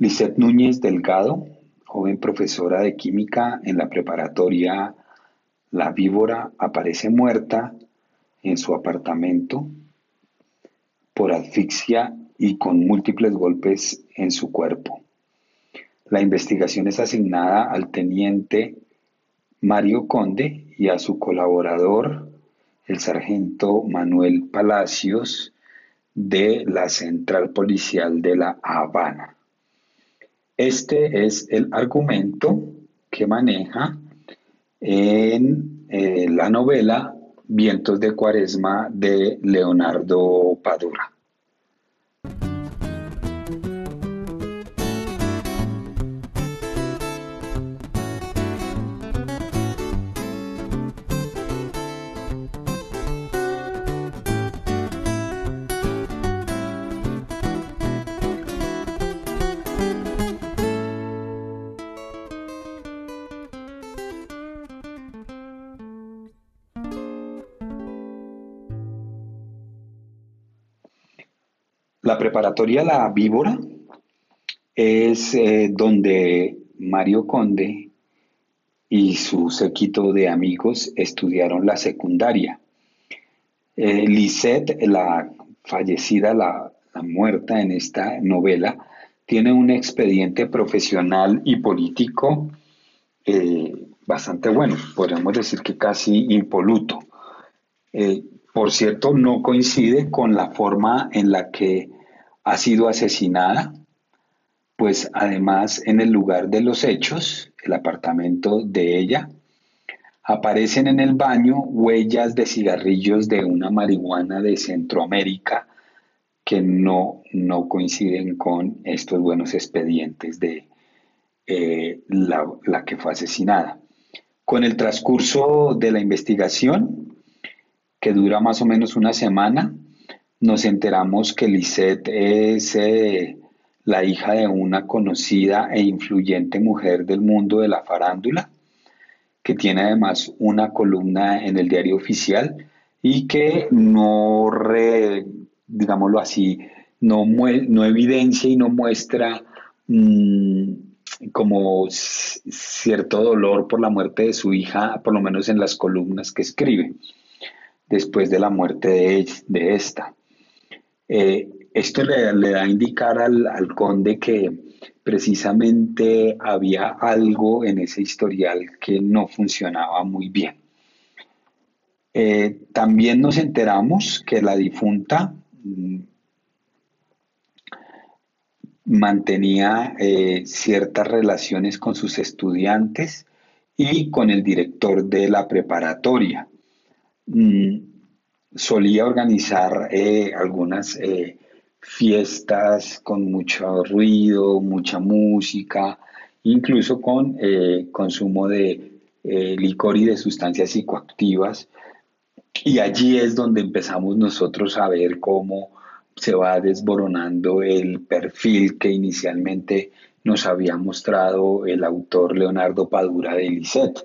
Lisette Núñez Delgado, joven profesora de química en la preparatoria La Víbora, aparece muerta en su apartamento por asfixia y con múltiples golpes en su cuerpo. La investigación es asignada al teniente Mario Conde y a su colaborador, el sargento Manuel Palacios, de la Central Policial de La Habana. Este es el argumento que maneja en eh, la novela Vientos de Cuaresma de Leonardo Padura. La preparatoria La Víbora es eh, donde Mario Conde y su séquito de amigos estudiaron la secundaria. Eh, Lisette, la fallecida, la, muerta en esta novela, tiene un expediente profesional y político eh, bastante bueno, podríamos decir que casi impoluto. por cierto, no coincide con la forma en la que ha sido asesinada, pues además en el lugar de los hechos, el apartamento de ella, aparecen en el baño huellas de cigarrillos de una marihuana de Centroamérica que no, no coinciden con estos buenos expedientes de eh, la, la que fue asesinada. Con el transcurso de la investigación, que dura más o menos una semana, nos enteramos que Lisette es eh, la hija de una conocida e influyente mujer del mundo de la farándula, que tiene además una columna en el diario oficial y que no, digámoslo así, no, no evidencia y no muestra mm, como cierto dolor por la muerte de su hija, por lo menos en las columnas que escribe, después de la muerte de, de esta. Eh, esto le, da a indicar al, conde que precisamente había algo en ese historial que no funcionaba muy bien. Eh, también nos enteramos que la difunta mm, mantenía eh, ciertas relaciones con sus estudiantes y con el director de la preparatoria. Mm, solía organizar eh, algunas eh, fiestas con mucho ruido, mucha música, incluso con eh, consumo de licor y de sustancias psicoactivas. Y allí es donde empezamos nosotros a ver cómo se va desboronando el perfil que inicialmente nos había mostrado el autor Leonardo Padura de Lisette.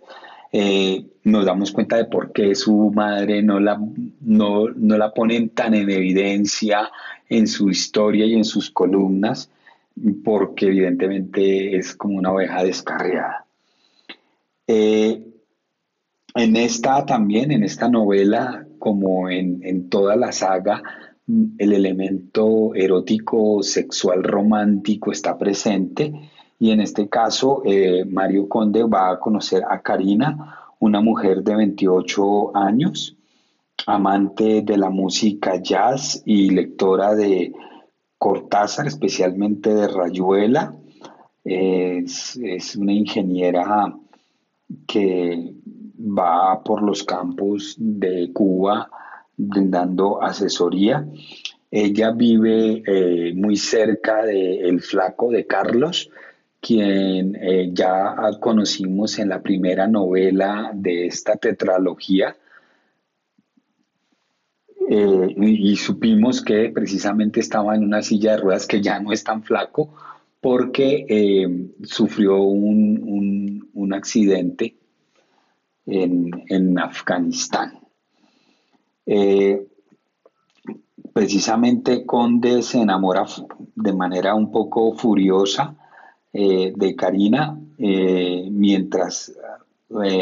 Eh, nos damos cuenta de por qué su madre no la, no, la ponen tan en evidencia en su historia y en sus columnas, porque evidentemente es como una oveja descarriada. Eh, en esta también, en esta novela, como en, en toda la saga, el elemento erótico, sexual, romántico está presente y en este caso, eh, Mario Conde va a conocer a Karina, una mujer de 28 años, amante de la música jazz y lectora de Cortázar, especialmente de Rayuela. Es, una ingeniera que va por los campos de Cuba brindando asesoría. Ella vive eh, muy cerca del flaco de Carlos, quien eh, ya conocimos en la primera novela de esta tetralogía. Eh, y, supimos que precisamente estaba en una silla de ruedas que ya no es tan flaco porque eh, sufrió un, accidente en, en Afganistán. precisamente Conde se enamora de manera un poco furiosa de Karina mientras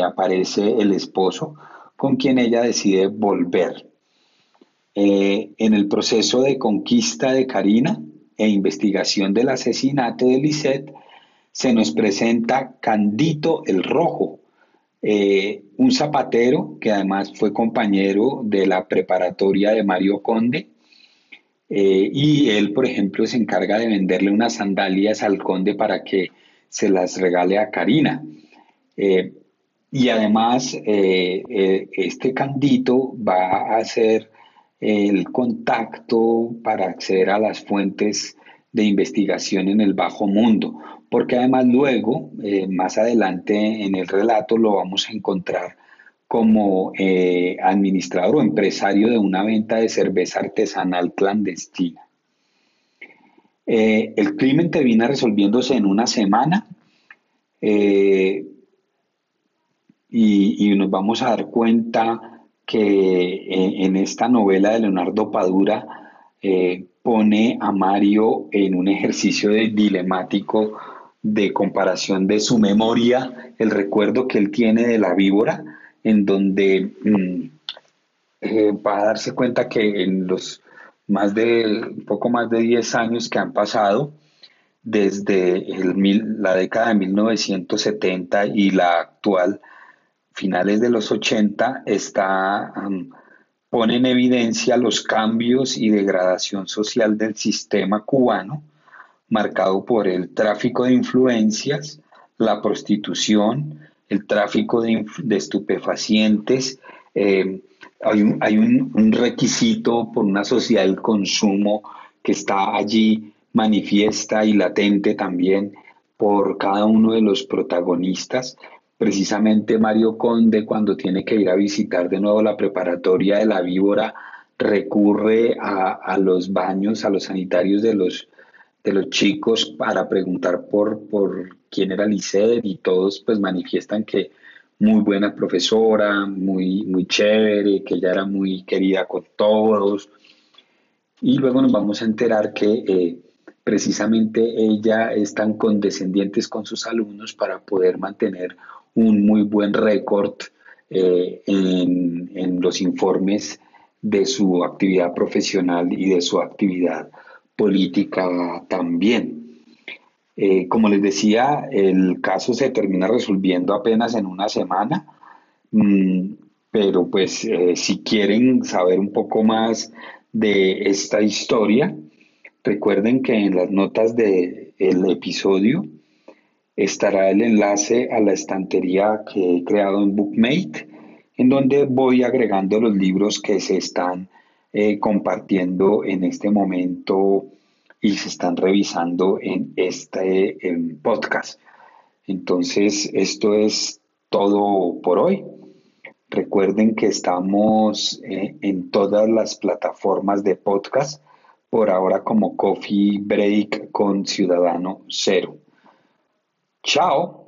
aparece el esposo con quien ella decide volver. en el proceso de conquista de Karina e investigación del asesinato de Lisette, se nos presenta Candito el Rojo, eh, un zapatero que además fue compañero de la preparatoria de Mario Conde. Eh, y él, por ejemplo, se encarga de venderle unas sandalias al conde para que se las regale a Karina. Eh, y además, este candito va a hacer el contacto para acceder a las fuentes de investigación en el bajo mundo, porque además luego, eh, más adelante en el relato, lo vamos a encontrar como eh, administrador o empresario de una venta de cerveza artesanal clandestina. Eh, el crimen termina resolviéndose en una semana y, y, nos vamos a dar cuenta que en esta novela de Leonardo Padura pone a Mario en un ejercicio de dilemático de comparación de su memoria, el recuerdo que él tiene de la víbora, en donde mm, eh, va a darse cuenta que en los más de, poco más de 10 años que han pasado, desde la década de 1970 y la actual, finales de los 80, está, mm, pone en evidencia los cambios y degradación social del sistema cubano, marcado por el tráfico de influencias, la prostitución, el tráfico de, estupefacientes. Eh, hay, un, requisito por una sociedad del consumo que está allí manifiesta y latente también por cada uno de los protagonistas. Precisamente Mario Conde, cuando tiene que ir a visitar de nuevo la preparatoria de la víbora, recurre a los baños, a los sanitarios de los de los chicos para preguntar por, por quién era Lisset y todos pues manifiestan que muy buena profesora, muy, muy chévere, que ella era muy querida con todos. Y luego nos vamos a enterar que eh, precisamente ella es tan condescendiente con sus alumnos para poder mantener un muy buen récord eh, en, en los informes de su actividad profesional y de su actividad política también. Eh, como les decía, el caso se termina resolviendo apenas en una semana, mm, pero pues eh, si quieren saber un poco más de esta historia, recuerden que en las notas del el episodio estará el enlace a la estantería que he creado en Bookmate, en donde voy agregando los libros que se están eh, compartiendo en este momento y se están revisando en este podcast. Entonces, esto es todo por hoy. Recuerden que estamos eh, en todas las plataformas de podcast, por ahora como Coffee Break con Ciudadano Cero. Chao.